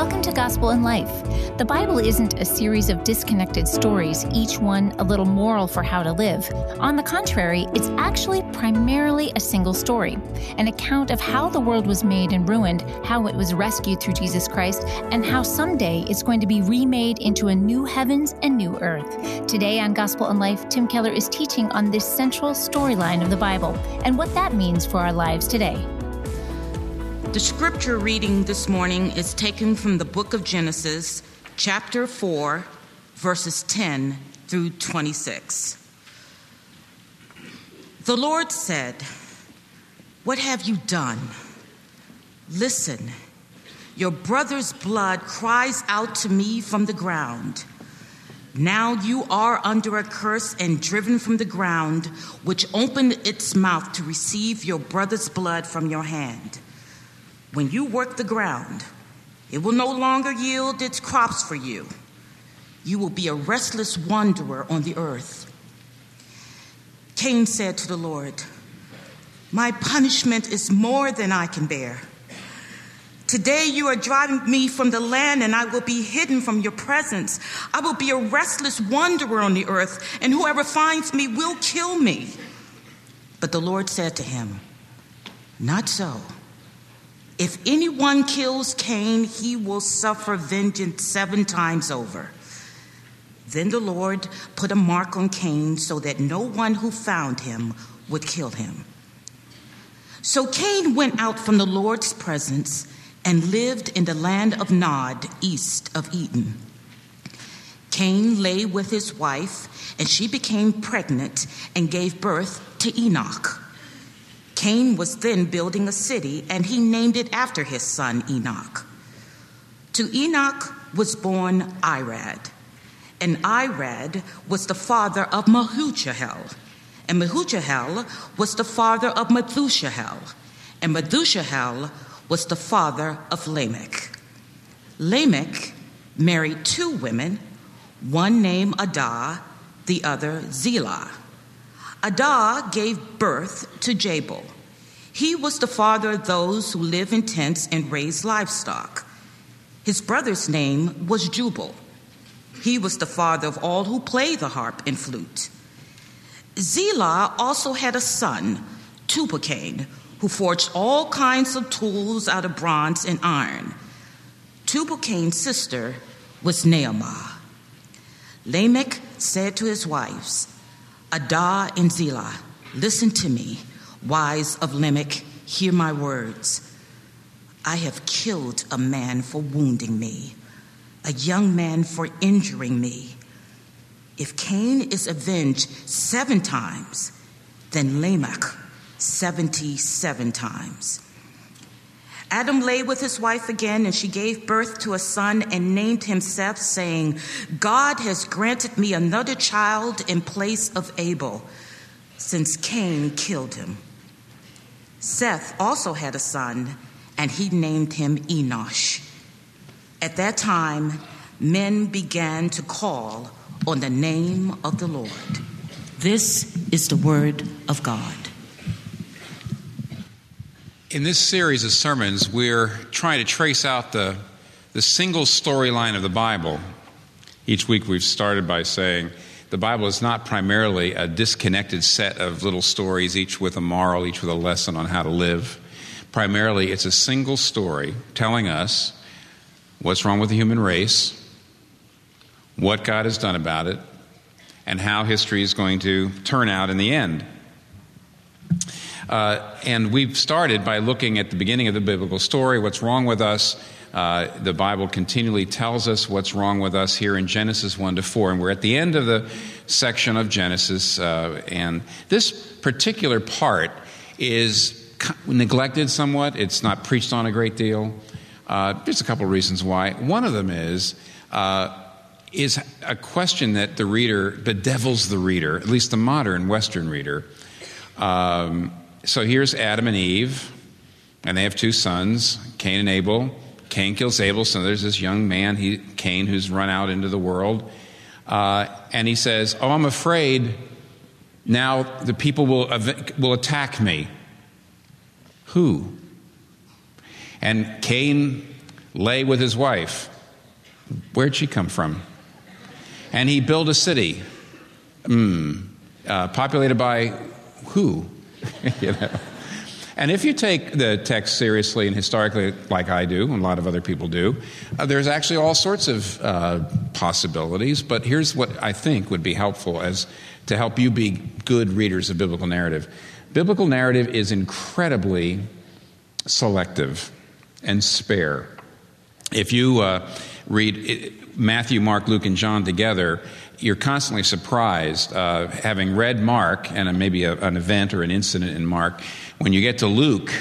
Welcome to Gospel in Life. The Bible isn't a series of disconnected stories, each one a little moral for how to live. On the contrary, it's actually primarily a single story an account of how the world was made and ruined, how it was rescued through Jesus Christ, and how someday it's going to be remade into a new heavens and new earth. Today on Gospel in Life, Tim Keller is teaching on this central storyline of the Bible and what that means for our lives today. The scripture reading this morning is taken from the book of Genesis, chapter 4, verses 10 through 26. The Lord said, What have you done? Listen, your brother's blood cries out to me from the ground. Now you are under a curse and driven from the ground, which opened its mouth to receive your brother's blood from your hand. When you work the ground, it will no longer yield its crops for you. You will be a restless wanderer on the earth. Cain said to the Lord, My punishment is more than I can bear. Today you are driving me from the land, and I will be hidden from your presence. I will be a restless wanderer on the earth, and whoever finds me will kill me. But the Lord said to him, Not so. If anyone kills Cain, he will suffer vengeance seven times over. Then the Lord put a mark on Cain so that no one who found him would kill him. So Cain went out from the Lord's presence and lived in the land of Nod, east of Eden. Cain lay with his wife, and she became pregnant and gave birth to Enoch. Cain was then building a city, and he named it after his son Enoch. To Enoch was born Irad, and Irad was the father of Mehujael, and Mehujael was the father of Methushael, and Methushael was the father of Lamech. Lamech married two women, one named Adah, the other Zillah. Adah gave birth to Jabal. He was the father of those who live in tents and raise livestock. His brother's name was Jubal. He was the father of all who play the harp and flute. Zillah also had a son, Tubal-Cain, who forged all kinds of tools out of bronze and iron. Tubal-Cain's sister was Naamah. Lamech said to his wives, Adah and Zillah, listen to me. wise of Lamech, hear my words. I have killed a man for wounding me, a young man for injuring me. If Cain is avenged seven times, then Lamech 77 times. Adam lay with his wife again, and she gave birth to a son and named him Seth, saying, God has granted me another child in place of Abel, since Cain killed him. Seth also had a son, and he named him Enosh. At that time, men began to call on the name of the Lord. This is the word of God. In this series of sermons, we're trying to trace out the, the single storyline of the Bible. Each week we've started by saying the Bible is not primarily a disconnected set of little stories, each with a moral, each with a lesson on how to live. Primarily, it's a single story telling us what's wrong with the human race, what God has done about it, and how history is going to turn out in the end. Uh, and we've started by looking at the beginning of the biblical story, what's wrong with us. Uh, the Bible continually tells us what's wrong with us here in Genesis 1 to 4. And we're at the end of the section of Genesis. Uh, and this particular part is neglected somewhat, it's not preached on a great deal. Uh, there's a couple of reasons why. One of them is uh, is a question that the reader bedevils the reader, at least the modern Western reader. Um, so here's Adam and Eve, and they have two sons, Cain and Abel. Cain kills Abel, so there's this young man, he, Cain, who's run out into the world. Uh, and he says, Oh, I'm afraid now the people will, will attack me. Who? And Cain lay with his wife. Where'd she come from? And he built a city. Mm, uh, populated by who? you know. And if you take the text seriously and historically, like I do, and a lot of other people do, uh, there's actually all sorts of uh, possibilities. But here's what I think would be helpful as to help you be good readers of biblical narrative. Biblical narrative is incredibly selective and spare. If you uh, read Matthew, Mark, Luke, and John together, you're constantly surprised, uh, having read Mark and maybe a, an event or an incident in Mark, when you get to Luke,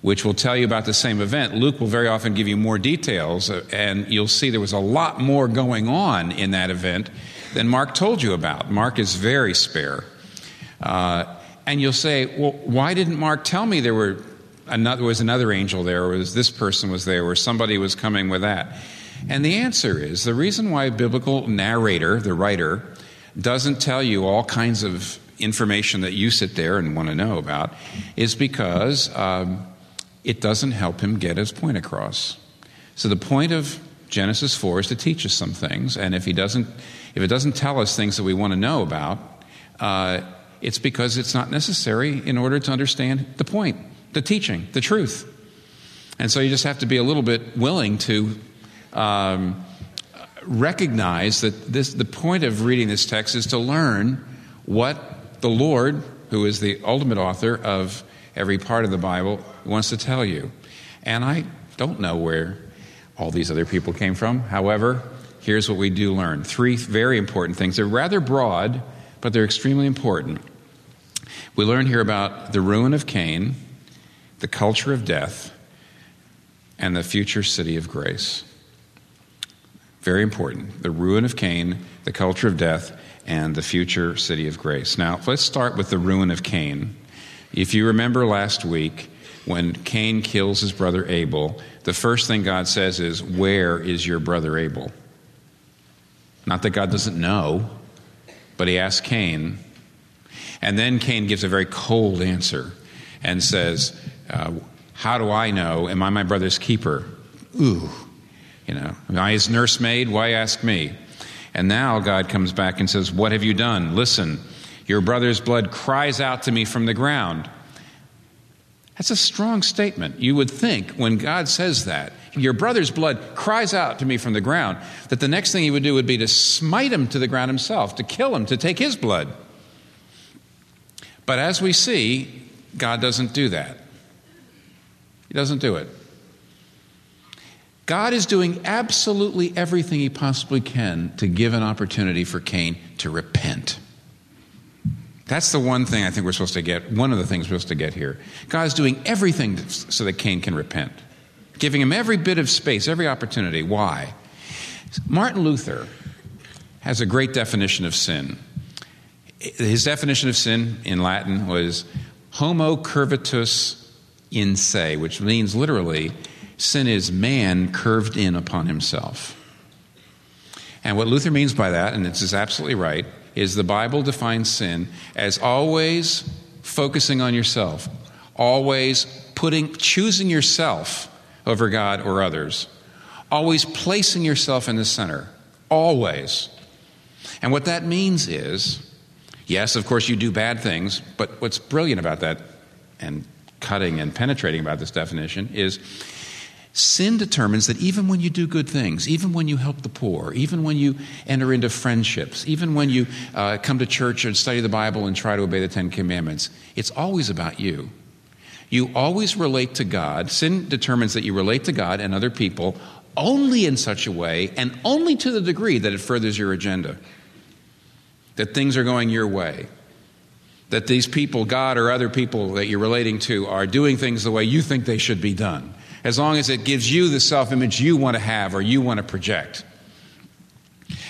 which will tell you about the same event, Luke will very often give you more details, uh, and you'll see there was a lot more going on in that event than Mark told you about. Mark is very spare. Uh, and you'll say, well, why didn't Mark tell me there were another, was another angel there, or was this person was there, or somebody was coming with that? And the answer is the reason why biblical narrator, the writer, doesn't tell you all kinds of information that you sit there and want to know about is because um, it doesn't help him get his point across. So the point of Genesis 4 is to teach us some things, and if he doesn't, if it doesn't tell us things that we want to know about, uh, it's because it's not necessary in order to understand the point, the teaching, the truth. And so you just have to be a little bit willing to um, recognize that this, the point of reading this text is to learn what the Lord, who is the ultimate author of every part of the Bible, wants to tell you. And I don't know where all these other people came from. However, here's what we do learn three very important things. They're rather broad, but they're extremely important. We learn here about the ruin of Cain, the culture of death, and the future city of grace. Very important. The ruin of Cain, the culture of death, and the future city of grace. Now, let's start with the ruin of Cain. If you remember last week, when Cain kills his brother Abel, the first thing God says is, Where is your brother Abel? Not that God doesn't know, but he asks Cain. And then Cain gives a very cold answer and says, uh, How do I know? Am I my brother's keeper? Ooh, you know, I his nursemaid? Why ask me? And now God comes back and says, What have you done? Listen, your brother's blood cries out to me from the ground. That's a strong statement. You would think when God says that, your brother's blood cries out to me from the ground, that the next thing he would do would be to smite him to the ground himself, to kill him, to take his blood. But as we see, God doesn't do that. He doesn't do it. God is doing absolutely everything he possibly can to give an opportunity for Cain to repent. That's the one thing I think we're supposed to get, one of the things we're supposed to get here. God's doing everything so that Cain can repent, giving him every bit of space, every opportunity. Why? Martin Luther has a great definition of sin. His definition of sin in Latin was homo curvatus in se, which means literally sin is man curved in upon himself. And what Luther means by that, and this is absolutely right, is the Bible defines sin as always focusing on yourself, always putting, choosing yourself over God or others, always placing yourself in the center, always. And what that means is, yes, of course, you do bad things, but what's brilliant about that and cutting and penetrating about this definition is Sin determines that even when you do good things, even when you help the poor, even when you enter into friendships, even when you uh, come to church and study the Bible and try to obey the Ten Commandments, it's always about you. You always relate to God. Sin determines that you relate to God and other people only in such a way and only to the degree that it furthers your agenda. That things are going your way. That these people, God or other people that you're relating to, are doing things the way you think they should be done as long as it gives you the self image you want to have or you want to project.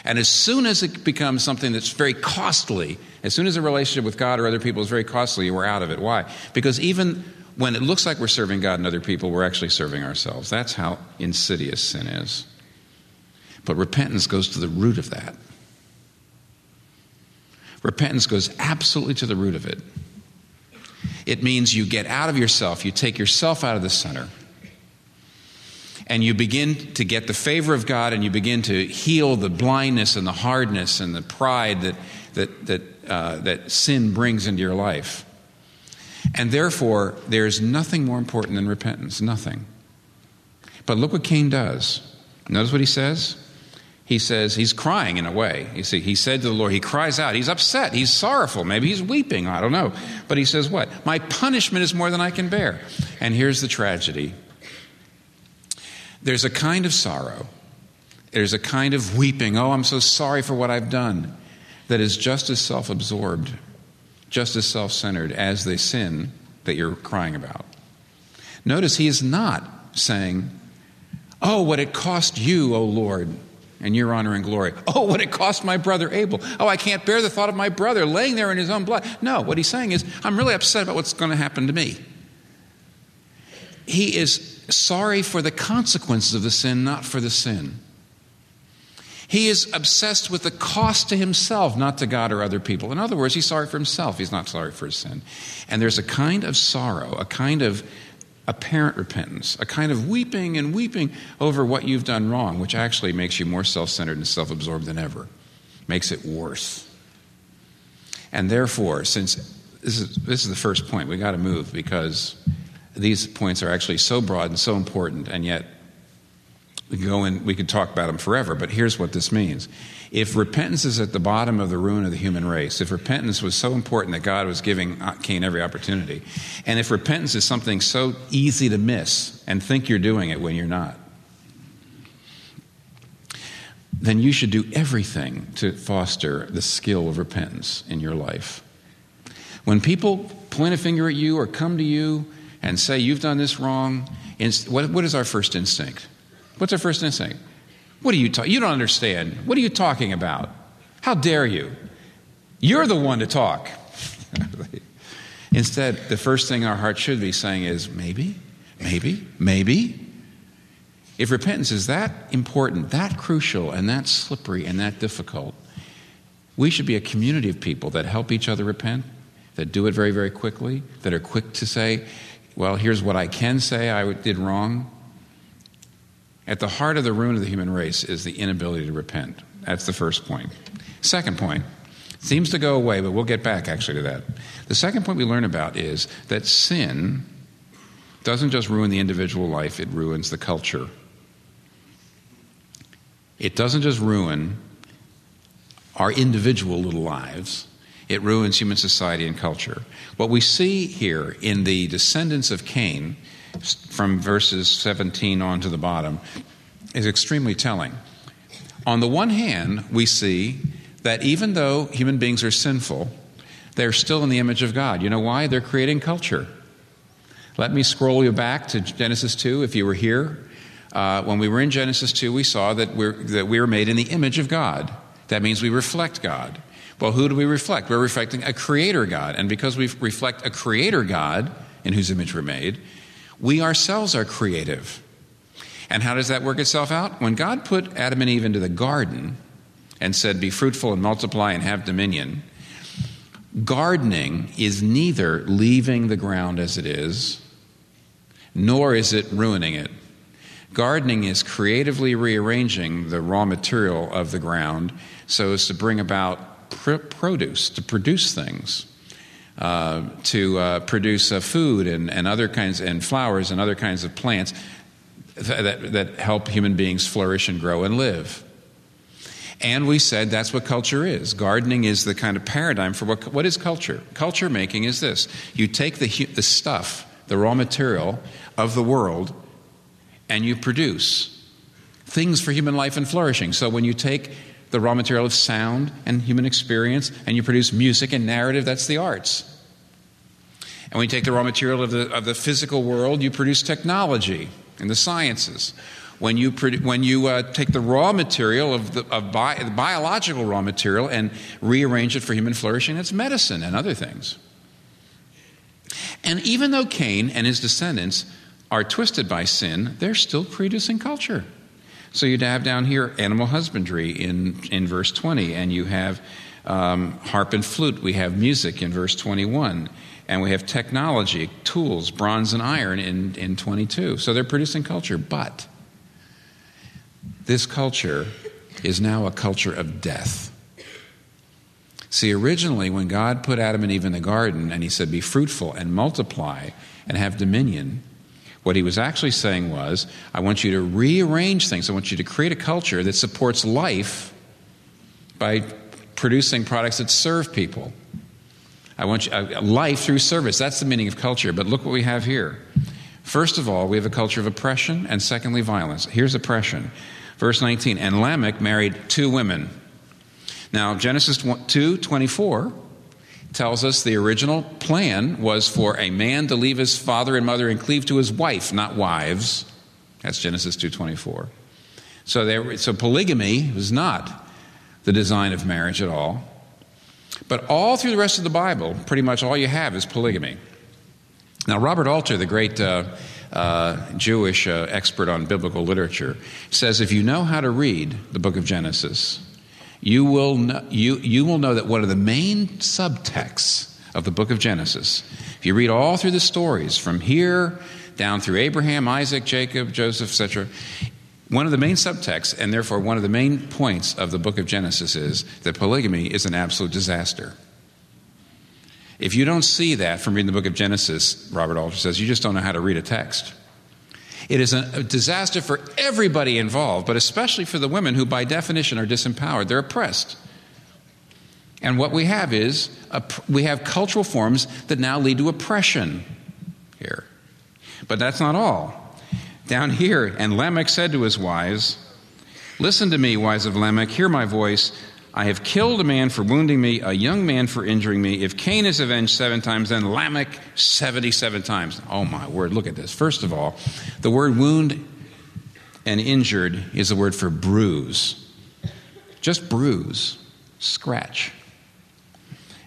And as soon as it becomes something that's very costly, as soon as a relationship with God or other people is very costly, we're out of it. Why? Because even when it looks like we're serving God and other people, we're actually serving ourselves. That's how insidious sin is. But repentance goes to the root of that. Repentance goes absolutely to the root of it. It means you get out of yourself, you take yourself out of the center, and you begin to get the favor of God and you begin to heal the blindness and the hardness and the pride that, that, that, uh, that sin brings into your life. And therefore, there's nothing more important than repentance. Nothing. But look what Cain does. Notice what he says? He says, he's crying in a way. You see, he said to the Lord, he cries out. He's upset. He's sorrowful. Maybe he's weeping. I don't know. But he says, what? My punishment is more than I can bear. And here's the tragedy there's a kind of sorrow, there's a kind of weeping. Oh, I'm so sorry for what I've done. That is just as self absorbed, just as self centered as the sin that you're crying about. Notice he is not saying, Oh, what it cost you, O Lord, and your honor and glory. Oh, what it cost my brother Abel. Oh, I can't bear the thought of my brother laying there in his own blood. No, what he's saying is, I'm really upset about what's going to happen to me. He is sorry for the consequences of the sin, not for the sin. He is obsessed with the cost to himself, not to God or other people. In other words, he's sorry for himself. He's not sorry for his sin. And there's a kind of sorrow, a kind of apparent repentance, a kind of weeping and weeping over what you've done wrong, which actually makes you more self centered and self absorbed than ever, makes it worse. And therefore, since this is, this is the first point, we got to move because these points are actually so broad and so important, and yet we could go in, we could talk about them forever, but here's what this means. If repentance is at the bottom of the ruin of the human race, if repentance was so important that God was giving uh, Cain every opportunity, and if repentance is something so easy to miss and think you're doing it when you're not, then you should do everything to foster the skill of repentance in your life. When people point a finger at you or come to you and say, You've done this wrong, what is our first instinct? What's our first instinct? What are you talking? You don't understand. What are you talking about? How dare you? You're the one to talk. Instead, the first thing our heart should be saying is maybe, maybe, maybe. If repentance is that important, that crucial, and that slippery, and that difficult, we should be a community of people that help each other repent, that do it very, very quickly, that are quick to say, well, here's what I can say I did wrong. At the heart of the ruin of the human race is the inability to repent. That's the first point. Second point seems to go away, but we'll get back actually to that. The second point we learn about is that sin doesn't just ruin the individual life, it ruins the culture. It doesn't just ruin our individual little lives, it ruins human society and culture. What we see here in the descendants of Cain from verses 17 on to the bottom is extremely telling. On the one hand, we see that even though human beings are sinful, they're still in the image of God. You know why? They're creating culture. Let me scroll you back to Genesis 2 if you were here. Uh, when we were in Genesis 2, we saw that we're, that we were made in the image of God. That means we reflect God. Well, who do we reflect? We're reflecting a creator God. And because we reflect a creator God in whose image we're made, we ourselves are creative. And how does that work itself out? When God put Adam and Eve into the garden and said, Be fruitful and multiply and have dominion, gardening is neither leaving the ground as it is, nor is it ruining it. Gardening is creatively rearranging the raw material of the ground so as to bring about pr- produce, to produce things. Uh, to uh, produce uh, food and, and other kinds and flowers and other kinds of plants that, that help human beings flourish and grow and live. And we said that's what culture is. Gardening is the kind of paradigm for what, what is culture. Culture making is this you take the, the stuff, the raw material of the world, and you produce things for human life and flourishing. So when you take the raw material of sound and human experience, and you produce music and narrative, that's the arts. And when you take the raw material of the, of the physical world, you produce technology and the sciences. When you, when you uh, take the raw material of, the, of bi- the biological raw material and rearrange it for human flourishing, it's medicine and other things. And even though Cain and his descendants are twisted by sin, they're still producing culture. So you'd have down here animal husbandry in, in verse 20, and you have um, harp and flute. We have music in verse 21, and we have technology, tools, bronze and iron in, in 22. So they're producing culture. But this culture is now a culture of death. See, originally, when God put Adam and Eve in the garden and he said, Be fruitful and multiply and have dominion, what he was actually saying was, I want you to rearrange things. I want you to create a culture that supports life by producing products that serve people. I want you, uh, life through service. That's the meaning of culture. But look what we have here. First of all, we have a culture of oppression, and secondly, violence. Here's oppression. Verse 19, and Lamech married two women. Now, Genesis 2 24 tells us the original plan was for a man to leave his father and mother and cleave to his wife, not wives. That's Genesis 2:24. So there so polygamy was not the design of marriage at all. But all through the rest of the Bible, pretty much all you have is polygamy. Now, Robert Alter, the great uh, uh, Jewish uh, expert on biblical literature, says if you know how to read the book of Genesis, you will know, you, you will know that one of the main subtexts of the book of Genesis, if you read all through the stories from here down through Abraham, Isaac, Jacob, Joseph, etc., one of the main subtexts, and therefore one of the main points of the book of Genesis, is that polygamy is an absolute disaster. If you don't see that from reading the book of Genesis, Robert Alter says, you just don't know how to read a text. It is a disaster for everybody involved, but especially for the women who, by definition, are disempowered. They're oppressed. And what we have is a, we have cultural forms that now lead to oppression here. But that's not all. Down here, and Lamech said to his wives, Listen to me, wives of Lamech, hear my voice. I have killed a man for wounding me, a young man for injuring me. If Cain is avenged seven times, then Lamech 77 times. Oh my word, look at this. First of all, the word wound and injured is the word for bruise. Just bruise, scratch.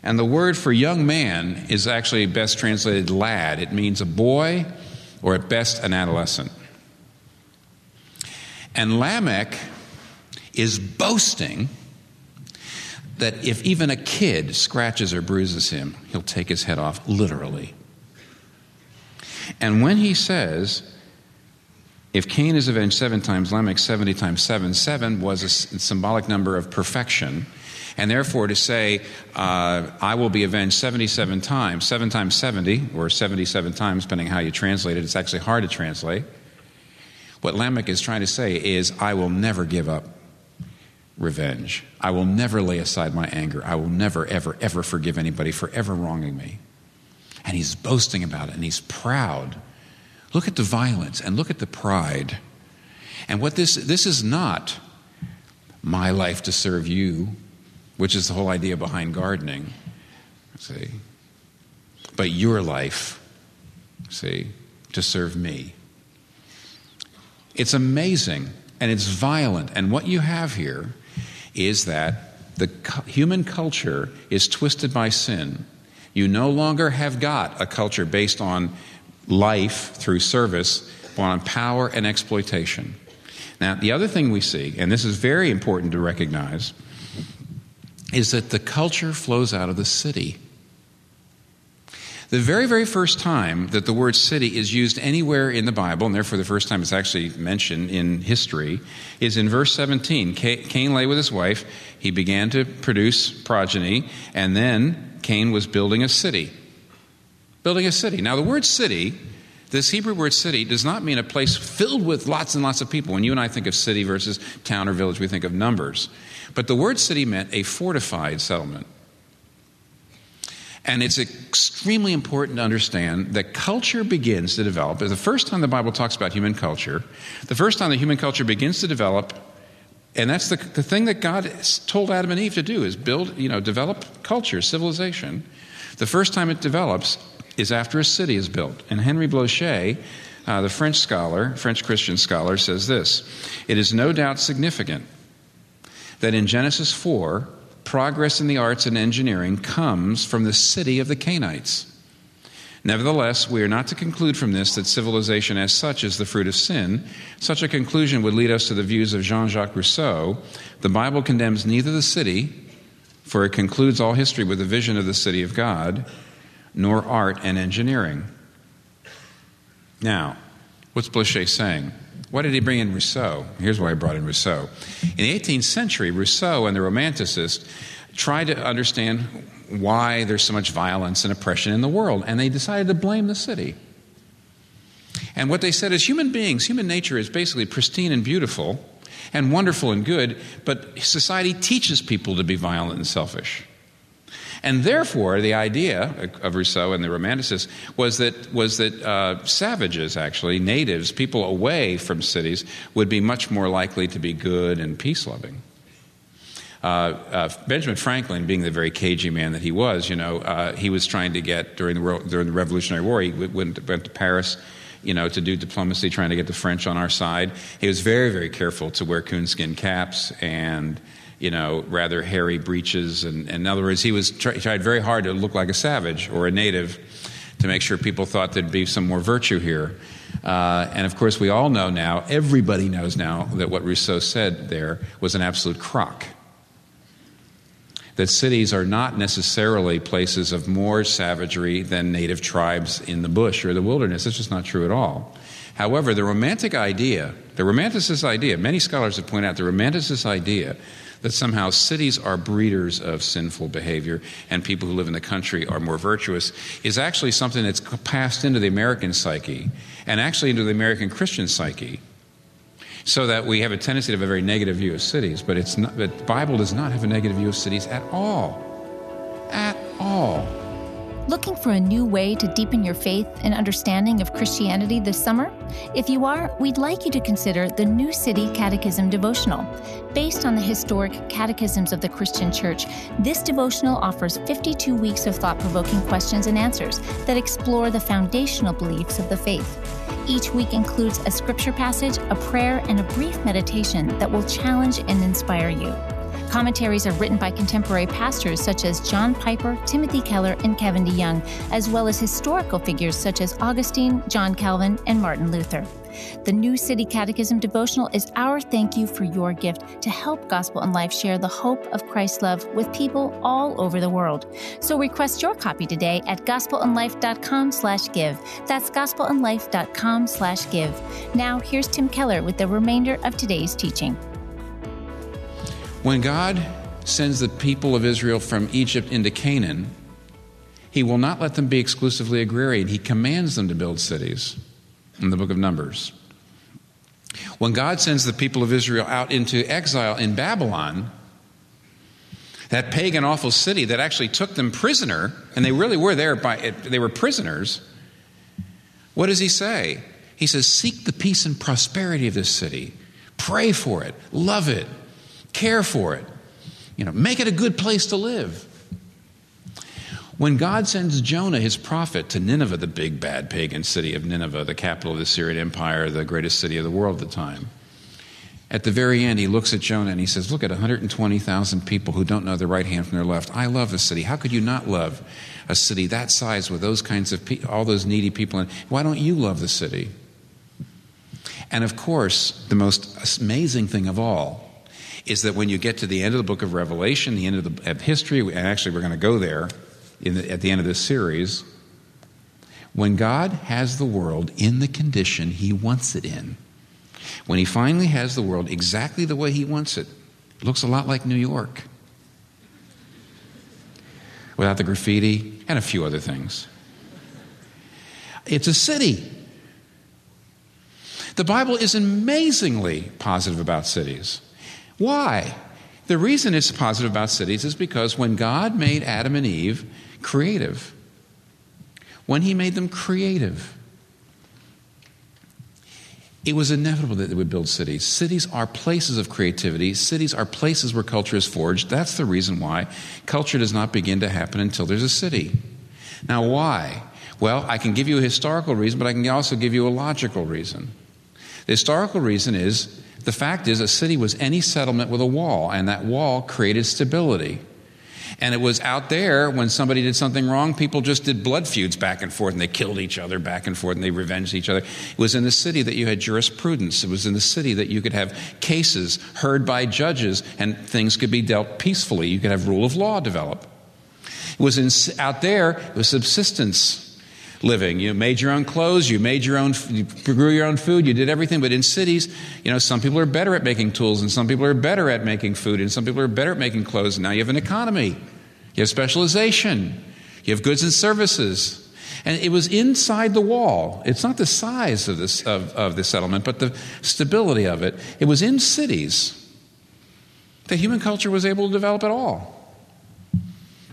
And the word for young man is actually best translated lad. It means a boy or at best an adolescent. And Lamech is boasting that if even a kid scratches or bruises him, he'll take his head off, literally. And when he says, if Cain is avenged seven times, Lamech 70 times seven, seven was a symbolic number of perfection. And therefore, to say, uh, I will be avenged 77 times, seven times 70, or 77 times, depending how you translate it, it's actually hard to translate. What Lamech is trying to say is, I will never give up revenge. I will never lay aside my anger. I will never, ever, ever forgive anybody for ever wronging me. And he's boasting about it and he's proud. Look at the violence and look at the pride. And what this this is not my life to serve you, which is the whole idea behind gardening. See? But your life, see, to serve me. It's amazing and it's violent. And what you have here is that the human culture is twisted by sin. You no longer have got a culture based on life through service, but on power and exploitation. Now, the other thing we see, and this is very important to recognize, is that the culture flows out of the city. The very, very first time that the word city is used anywhere in the Bible, and therefore the first time it's actually mentioned in history, is in verse 17. Cain lay with his wife, he began to produce progeny, and then Cain was building a city. Building a city. Now, the word city, this Hebrew word city, does not mean a place filled with lots and lots of people. When you and I think of city versus town or village, we think of numbers. But the word city meant a fortified settlement. And it's extremely important to understand that culture begins to develop. The first time the Bible talks about human culture, the first time the human culture begins to develop, and that's the, the thing that God told Adam and Eve to do is build, you know, develop culture, civilization. The first time it develops is after a city is built. And Henri Blocher, uh, the French scholar, French Christian scholar, says this It is no doubt significant that in Genesis 4, progress in the arts and engineering comes from the city of the Cainites. Nevertheless, we are not to conclude from this that civilization as such is the fruit of sin. Such a conclusion would lead us to the views of Jean Jacques Rousseau. The Bible condemns neither the city, for it concludes all history with the vision of the city of God, nor art and engineering. Now, what's Blocher saying? Why did he bring in Rousseau? Here's why he brought in Rousseau. In the 18th century, Rousseau and the Romanticists tried to understand why there's so much violence and oppression in the world, and they decided to blame the city. And what they said is human beings, human nature is basically pristine and beautiful and wonderful and good, but society teaches people to be violent and selfish. And therefore, the idea of Rousseau and the Romanticists was that, was that uh, savages, actually, natives, people away from cities, would be much more likely to be good and peace loving. Uh, uh, Benjamin Franklin, being the very cagey man that he was, you know, uh, he was trying to get during the during the Revolutionary War. He went, went to Paris, you know, to do diplomacy, trying to get the French on our side. He was very, very careful to wear coonskin caps and you know, rather hairy breeches. And, and in other words, he was try, tried very hard to look like a savage or a native to make sure people thought there'd be some more virtue here. Uh, and of course, we all know now, everybody knows now, that what Rousseau said there was an absolute crock. That cities are not necessarily places of more savagery than native tribes in the bush or the wilderness. That's just not true at all. However, the romantic idea, the romanticist idea, many scholars have pointed out the romanticist idea that somehow cities are breeders of sinful behavior and people who live in the country are more virtuous is actually something that's passed into the American psyche and actually into the American Christian psyche. So that we have a tendency to have a very negative view of cities, but it's not, the Bible does not have a negative view of cities at all. At all. Looking for a new way to deepen your faith and understanding of Christianity this summer? If you are, we'd like you to consider the New City Catechism devotional. Based on the historic catechisms of the Christian Church, this devotional offers 52 weeks of thought provoking questions and answers that explore the foundational beliefs of the faith. Each week includes a scripture passage, a prayer, and a brief meditation that will challenge and inspire you. Commentaries are written by contemporary pastors such as John Piper, Timothy Keller, and Kevin DeYoung, as well as historical figures such as Augustine, John Calvin, and Martin Luther. The New City Catechism devotional is our thank you for your gift to help Gospel in Life share the hope of Christ's love with people all over the world. So request your copy today at gospelinlife.com slash give. That's gospelinlife.com slash give. Now here's Tim Keller with the remainder of today's teaching. When God sends the people of Israel from Egypt into Canaan, he will not let them be exclusively agrarian. He commands them to build cities in the book of Numbers. When God sends the people of Israel out into exile in Babylon, that pagan awful city that actually took them prisoner, and they really were there by they were prisoners. What does he say? He says, Seek the peace and prosperity of this city. Pray for it. Love it care for it, you know, make it a good place to live. When God sends Jonah, his prophet, to Nineveh, the big bad pagan city of Nineveh, the capital of the Syrian Empire, the greatest city of the world at the time, at the very end, he looks at Jonah and he says, Look at 120,000 people who don't know their right hand from their left. I love a city. How could you not love a city that size with those kinds of people, all those needy people? In? Why don't you love the city? And of course, the most amazing thing of all is that when you get to the end of the book of Revelation, the end of, the, of history, and actually we're going to go there the, at the end of this series, when God has the world in the condition He wants it in, when He finally has the world exactly the way He wants it, it looks a lot like New York. Without the graffiti and a few other things. It's a city. The Bible is amazingly positive about cities. Why? The reason it's positive about cities is because when God made Adam and Eve creative, when He made them creative, it was inevitable that they would build cities. Cities are places of creativity. Cities are places where culture is forged. That's the reason why culture does not begin to happen until there's a city. Now, why? Well, I can give you a historical reason, but I can also give you a logical reason. The historical reason is the fact is, a city was any settlement with a wall, and that wall created stability. And it was out there when somebody did something wrong, people just did blood feuds back and forth and they killed each other back and forth and they revenged each other. It was in the city that you had jurisprudence. It was in the city that you could have cases heard by judges and things could be dealt peacefully. You could have rule of law develop. It was in, out there, it was subsistence. Living. You made your own clothes, you made your own, you grew your own food, you did everything. But in cities, you know, some people are better at making tools, and some people are better at making food, and some people are better at making clothes. Now you have an economy, you have specialization, you have goods and services. And it was inside the wall. It's not the size of, this, of, of the settlement, but the stability of it. It was in cities that human culture was able to develop at all.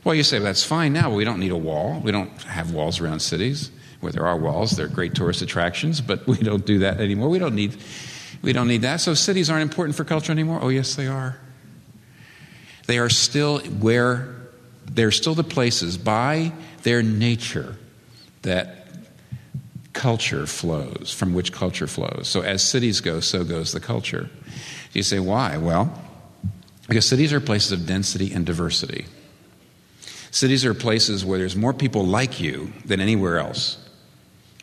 Well, you say, well, that's fine now, we don't need a wall. We don't have walls around cities. Where there are walls, they're great tourist attractions, but we don't do that anymore. We don't need, we don't need that. So cities aren't important for culture anymore? Oh, yes, they are. They are still where, they're still the places by their nature that culture flows, from which culture flows. So as cities go, so goes the culture. You say, why? Well, because cities are places of density and diversity. Cities are places where there's more people like you than anywhere else,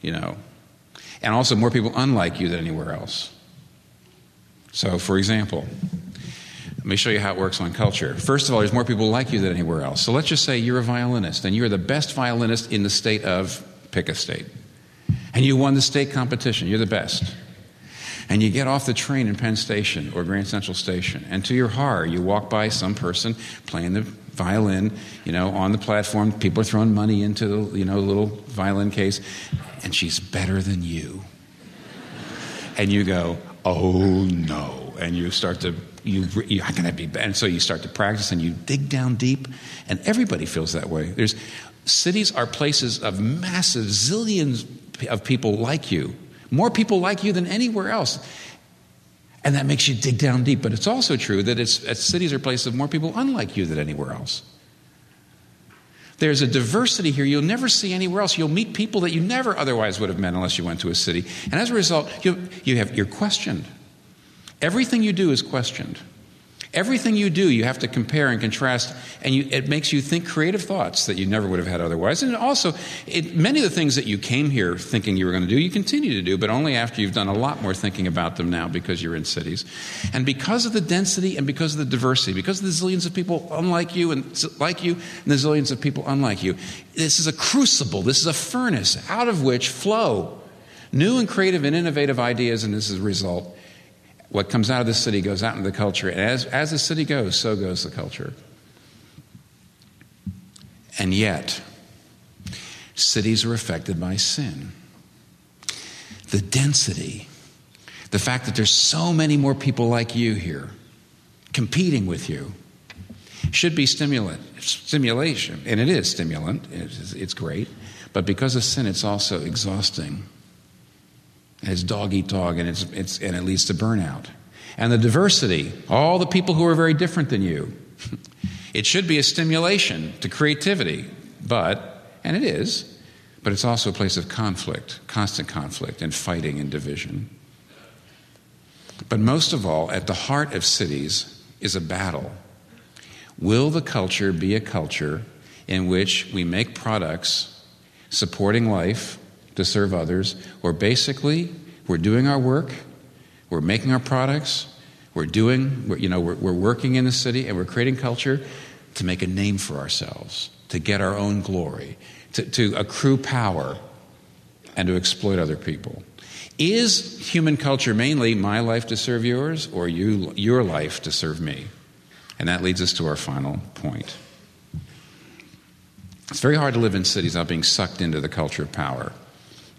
you know, and also more people unlike you than anywhere else. So, for example, let me show you how it works on culture. First of all, there's more people like you than anywhere else. So let's just say you're a violinist and you're the best violinist in the state of, pick a state. And you won the state competition, you're the best. And you get off the train in Penn Station or Grand Central Station, and to your horror, you walk by some person playing the violin, you know, on the platform. People are throwing money into the, you know, little violin case, and she's better than you. And you go, oh no. And you start to, you, you how can that be? And so you start to practice and you dig down deep, and everybody feels that way. There's, cities are places of massive zillions of people like you, more people like you than anywhere else. And that makes you dig down deep. But it's also true that it's, cities are places of more people unlike you than anywhere else. There's a diversity here you'll never see anywhere else. You'll meet people that you never otherwise would have met unless you went to a city. And as a result, you, you have, you're questioned. Everything you do is questioned. Everything you do, you have to compare and contrast, and you, it makes you think creative thoughts that you never would have had otherwise. And also, it, many of the things that you came here thinking you were going to do, you continue to do, but only after you've done a lot more thinking about them now because you're in cities. And because of the density and because of the diversity, because of the zillions of people unlike you and like you, and the zillions of people unlike you, this is a crucible, this is a furnace out of which flow new and creative and innovative ideas, and this is a result what comes out of the city goes out into the culture. And as, as the city goes, so goes the culture. And yet, cities are affected by sin. The density, the fact that there's so many more people like you here competing with you, should be stimulant, stimulation. And it is stimulant, it's, it's great. But because of sin, it's also exhausting. It's dog eat dog, and, it's, it's, and it leads to burnout. And the diversity, all the people who are very different than you. It should be a stimulation to creativity, but, and it is, but it's also a place of conflict, constant conflict, and fighting and division. But most of all, at the heart of cities is a battle. Will the culture be a culture in which we make products supporting life to serve others, or basically we're doing our work, we're making our products, we're doing, you know, we're, we're working in the city, and we're creating culture to make a name for ourselves, to get our own glory, to, to accrue power, and to exploit other people. Is human culture mainly my life to serve yours, or you, your life to serve me? And that leads us to our final point. It's very hard to live in cities without being sucked into the culture of power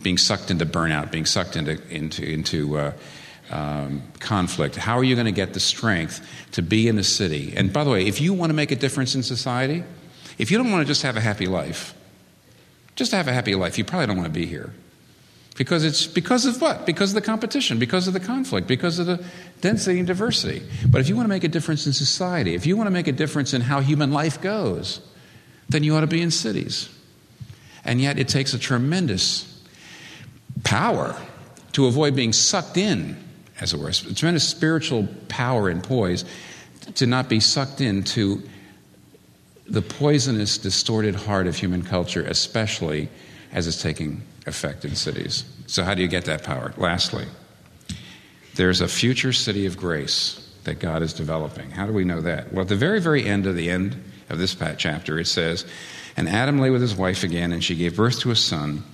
being sucked into burnout, being sucked into, into, into uh, um, conflict. How are you going to get the strength to be in the city? And by the way, if you want to make a difference in society, if you don't want to just have a happy life, just to have a happy life, you probably don't want to be here. Because it's because of what? Because of the competition, because of the conflict, because of the density and diversity. But if you want to make a difference in society, if you want to make a difference in how human life goes, then you ought to be in cities. And yet it takes a tremendous power to avoid being sucked in, as it were, tremendous spiritual power and poise to not be sucked into the poisonous, distorted heart of human culture, especially as it's taking effect in cities. So, how do you get that power? Lastly, there's a future city of grace that God is developing. How do we know that? Well, at the very, very end of the end of this chapter, it says, And Adam lay with his wife again, and she gave birth to a son.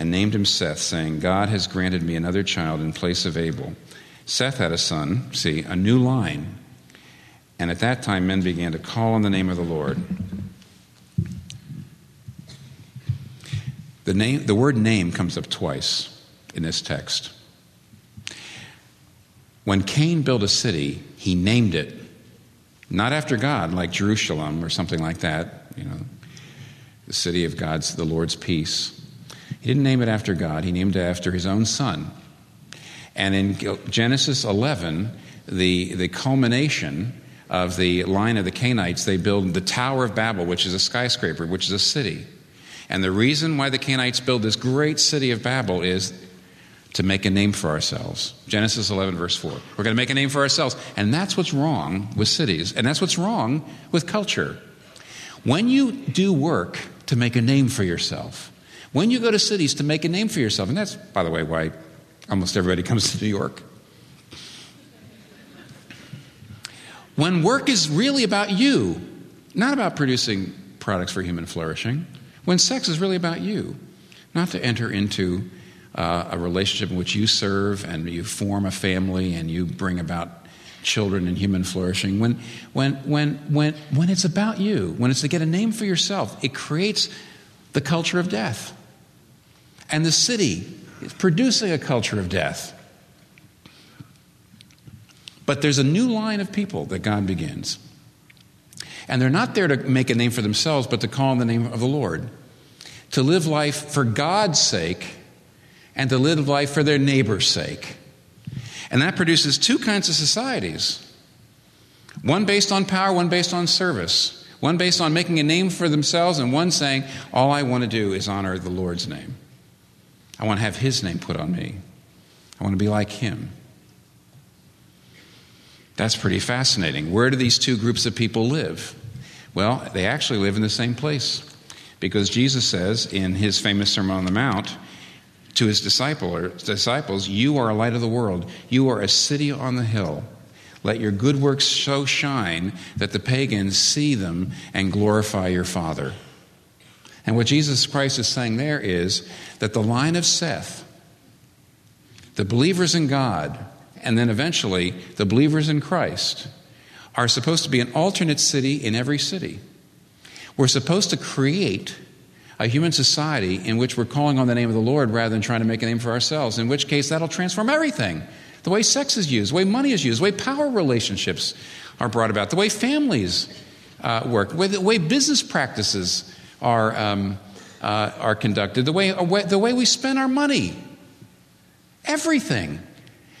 And named him Seth, saying, God has granted me another child in place of Abel. Seth had a son, see, a new line. And at that time, men began to call on the name of the Lord. The, name, the word name comes up twice in this text. When Cain built a city, he named it, not after God, like Jerusalem or something like that, you know, the city of God's, the Lord's peace. He didn't name it after God, he named it after his own son. And in Genesis 11, the, the culmination of the line of the Cainites, they build the Tower of Babel, which is a skyscraper, which is a city. And the reason why the Cainites build this great city of Babel is to make a name for ourselves. Genesis 11, verse 4. We're going to make a name for ourselves. And that's what's wrong with cities, and that's what's wrong with culture. When you do work to make a name for yourself, when you go to cities to make a name for yourself, and that's, by the way, why almost everybody comes to New York. When work is really about you, not about producing products for human flourishing, when sex is really about you, not to enter into uh, a relationship in which you serve and you form a family and you bring about children and human flourishing. When, when, when, when, when it's about you, when it's to get a name for yourself, it creates the culture of death. And the city is producing a culture of death. But there's a new line of people that God begins. And they're not there to make a name for themselves, but to call on the name of the Lord. To live life for God's sake and to live life for their neighbor's sake. And that produces two kinds of societies one based on power, one based on service, one based on making a name for themselves, and one saying, All I want to do is honor the Lord's name. I want to have His name put on me. I want to be like Him. That's pretty fascinating. Where do these two groups of people live? Well, they actually live in the same place because Jesus says in his famous Sermon on the Mount to his disciples, You are a light of the world, you are a city on the hill. Let your good works so shine that the pagans see them and glorify your Father. And what Jesus Christ is saying there is that the line of Seth, the believers in God, and then eventually the believers in Christ, are supposed to be an alternate city in every city. We're supposed to create a human society in which we're calling on the name of the Lord rather than trying to make a name for ourselves, in which case that'll transform everything. The way sex is used, the way money is used, the way power relationships are brought about, the way families uh, work, the way, business practices are, um, uh, are conducted, the way, the way we spend our money. Everything.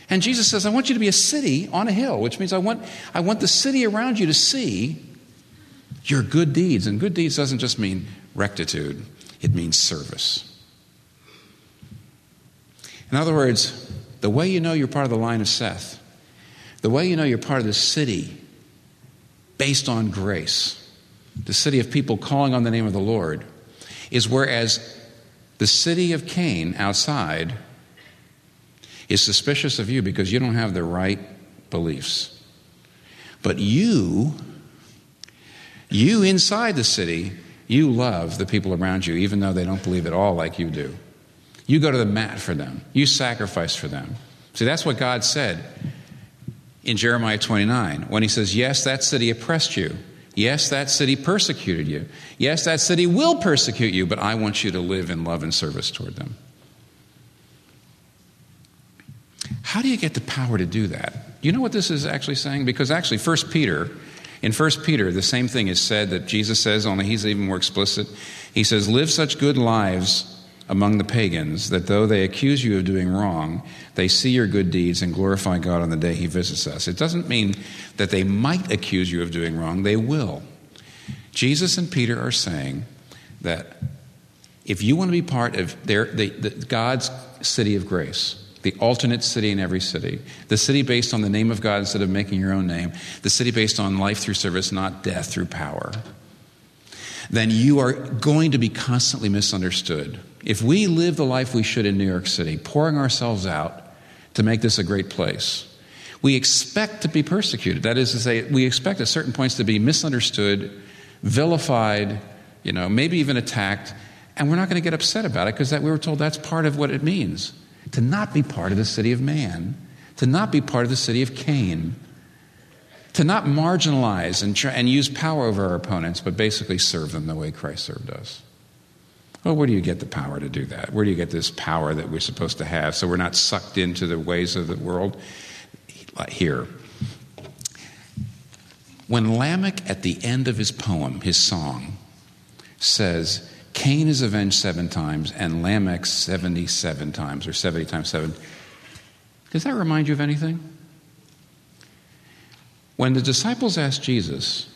And Jesus says, I want you to be a city on a hill, which means I want, I want the city around you to see your good deeds. And good deeds doesn't just mean rectitude, it means service. In other words, the way you know you're part of the line of Seth, the way you know you're part of the city based on grace, the city of people calling on the name of the Lord, is whereas the city of Cain outside is suspicious of you because you don't have the right beliefs. But you, you inside the city, you love the people around you, even though they don't believe at all like you do. You go to the mat for them, you sacrifice for them. See, that's what God said in Jeremiah 29 when he says, Yes, that city oppressed you. Yes, that city persecuted you. Yes, that city will persecute you, but I want you to live in love and service toward them. How do you get the power to do that? You know what this is actually saying? Because actually, 1 Peter, in 1 Peter, the same thing is said that Jesus says, only he's even more explicit. He says, Live such good lives among the pagans that though they accuse you of doing wrong, they see your good deeds and glorify God on the day He visits us. It doesn't mean that they might accuse you of doing wrong, they will. Jesus and Peter are saying that if you want to be part of their, the, the, God's city of grace, the alternate city in every city, the city based on the name of God instead of making your own name, the city based on life through service, not death through power, then you are going to be constantly misunderstood if we live the life we should in New York City, pouring ourselves out to make this a great place, we expect to be persecuted. That is to say, we expect at certain points to be misunderstood, vilified, you know, maybe even attacked, And we're not going to get upset about it because we were told that's part of what it means to not be part of the city of man, to not be part of the city of Cain, to not marginalize and, and use power over our opponents, but basically serve them the way Christ served us. Well, where do you get the power to do that? Where do you get this power that we're supposed to have so we're not sucked into the ways of the world? Here. When Lamech, at the end of his poem, his song, says, Cain is avenged seven times and Lamech 77 times, or 70 times seven, does that remind you of anything? When the disciples asked Jesus,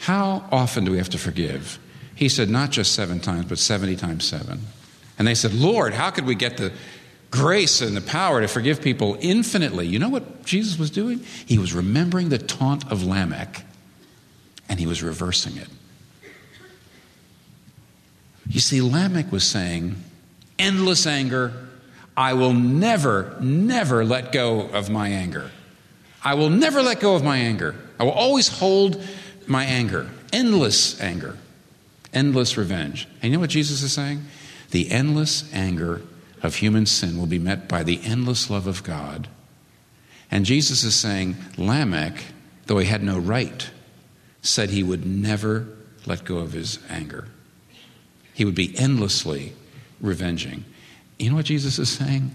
How often do we have to forgive? He said, Not just seven times, but 70 times seven. And they said, Lord, how could we get the grace and the power to forgive people infinitely? You know what Jesus was doing? He was remembering the taunt of Lamech and he was reversing it. You see, Lamech was saying, endless anger. I will never, never let go of my anger. I will never let go of my anger. I will always hold my anger. Endless anger. Endless revenge. And you know what Jesus is saying? The endless anger of human sin will be met by the endless love of God. And Jesus is saying, Lamech, though he had no right, said he would never let go of his anger. He would be endlessly revenging. You know what Jesus is saying?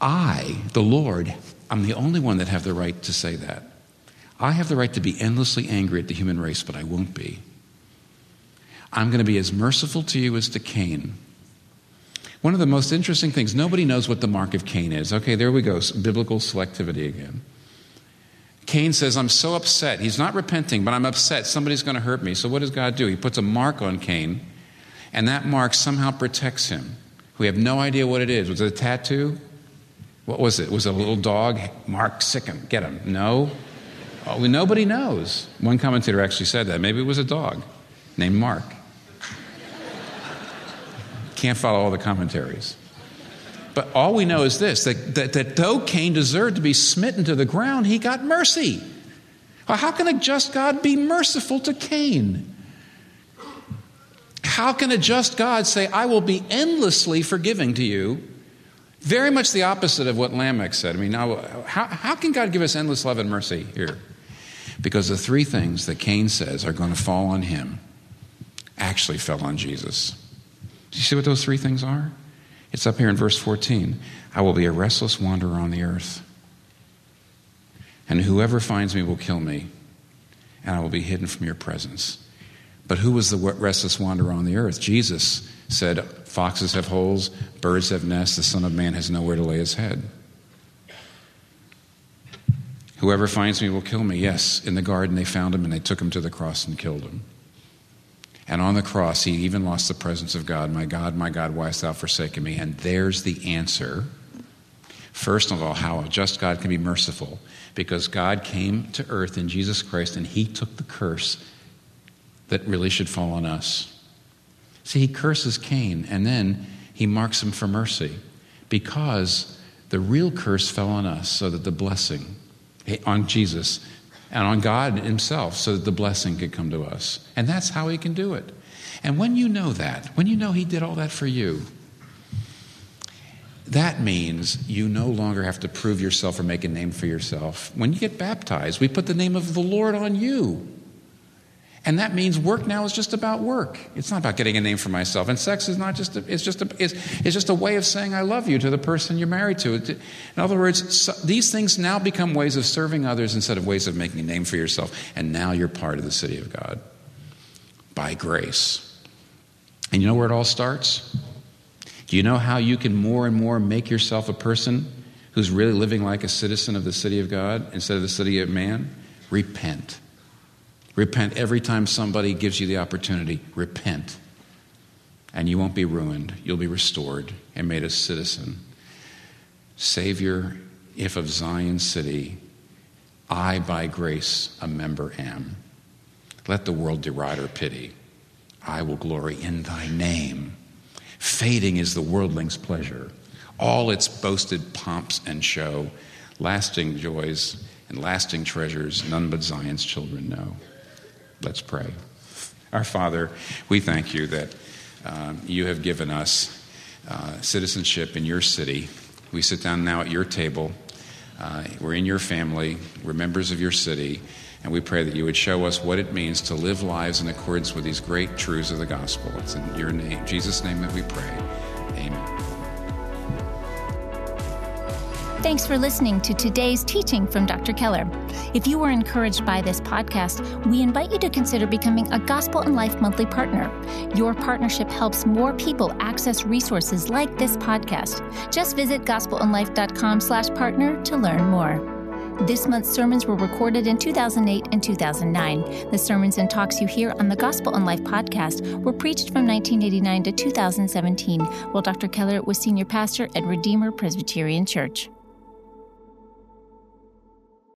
I, the Lord, I'm the only one that have the right to say that. I have the right to be endlessly angry at the human race, but I won't be. I'm going to be as merciful to you as to Cain. One of the most interesting things, nobody knows what the mark of Cain is. Okay, there we go, biblical selectivity again. Cain says, I'm so upset. He's not repenting, but I'm upset. Somebody's going to hurt me. So what does God do? He puts a mark on Cain, and that mark somehow protects him. We have no idea what it is. Was it a tattoo? What was it? Was it a little dog? Mark, sick him, get him. No. Oh, nobody knows. One commentator actually said that. Maybe it was a dog named Mark. Can't follow all the commentaries. But all we know is this that, that, that though Cain deserved to be smitten to the ground, he got mercy. Well, how can a just God be merciful to Cain? How can a just God say, I will be endlessly forgiving to you? Very much the opposite of what Lamech said. I mean, now, how, how can God give us endless love and mercy here? Because the three things that Cain says are going to fall on him actually fell on Jesus. Do you see what those three things are? It's up here in verse 14. I will be a restless wanderer on the earth, and whoever finds me will kill me, and I will be hidden from your presence. But who was the restless wanderer on the earth? Jesus said, Foxes have holes, birds have nests, the Son of Man has nowhere to lay his head. Whoever finds me will kill me. Yes, in the garden they found him and they took him to the cross and killed him. And on the cross, he even lost the presence of God. My God, my God, why hast thou forsaken me? And there's the answer. First of all, how a just God can be merciful. Because God came to earth in Jesus Christ and he took the curse that really should fall on us. See, he curses Cain and then he marks him for mercy because the real curse fell on us so that the blessing on Jesus and on God Himself so that the blessing could come to us. And that's how He can do it. And when you know that, when you know He did all that for you, that means you no longer have to prove yourself or make a name for yourself. When you get baptized, we put the name of the Lord on you. And that means work now is just about work. It's not about getting a name for myself. And sex is not just a, it's just a, it's, it's just a way of saying I love you to the person you're married to. In other words, so, these things now become ways of serving others instead of ways of making a name for yourself. And now you're part of the city of God by grace. And you know where it all starts? Do you know how you can more and more make yourself a person who's really living like a citizen of the city of God instead of the city of man? Repent. Repent every time somebody gives you the opportunity. Repent. And you won't be ruined. You'll be restored and made a citizen. Savior, if of Zion city, I by grace a member am. Let the world deride or pity. I will glory in thy name. Fading is the worldling's pleasure, all its boasted pomps and show, lasting joys and lasting treasures none but Zion's children know. Let's pray. Our Father, we thank you that uh, you have given us uh, citizenship in your city. We sit down now at your table. Uh, we're in your family. We're members of your city. And we pray that you would show us what it means to live lives in accordance with these great truths of the gospel. It's in your name, Jesus' name, that we pray. Amen. Thanks for listening to today's teaching from Dr. Keller. If you were encouraged by this podcast, we invite you to consider becoming a Gospel in Life monthly partner. Your partnership helps more people access resources like this podcast. Just visit gospelinlife.com slash partner to learn more. This month's sermons were recorded in 2008 and 2009. The sermons and talks you hear on the Gospel in Life podcast were preached from 1989 to 2017 while Dr. Keller was senior pastor at Redeemer Presbyterian Church.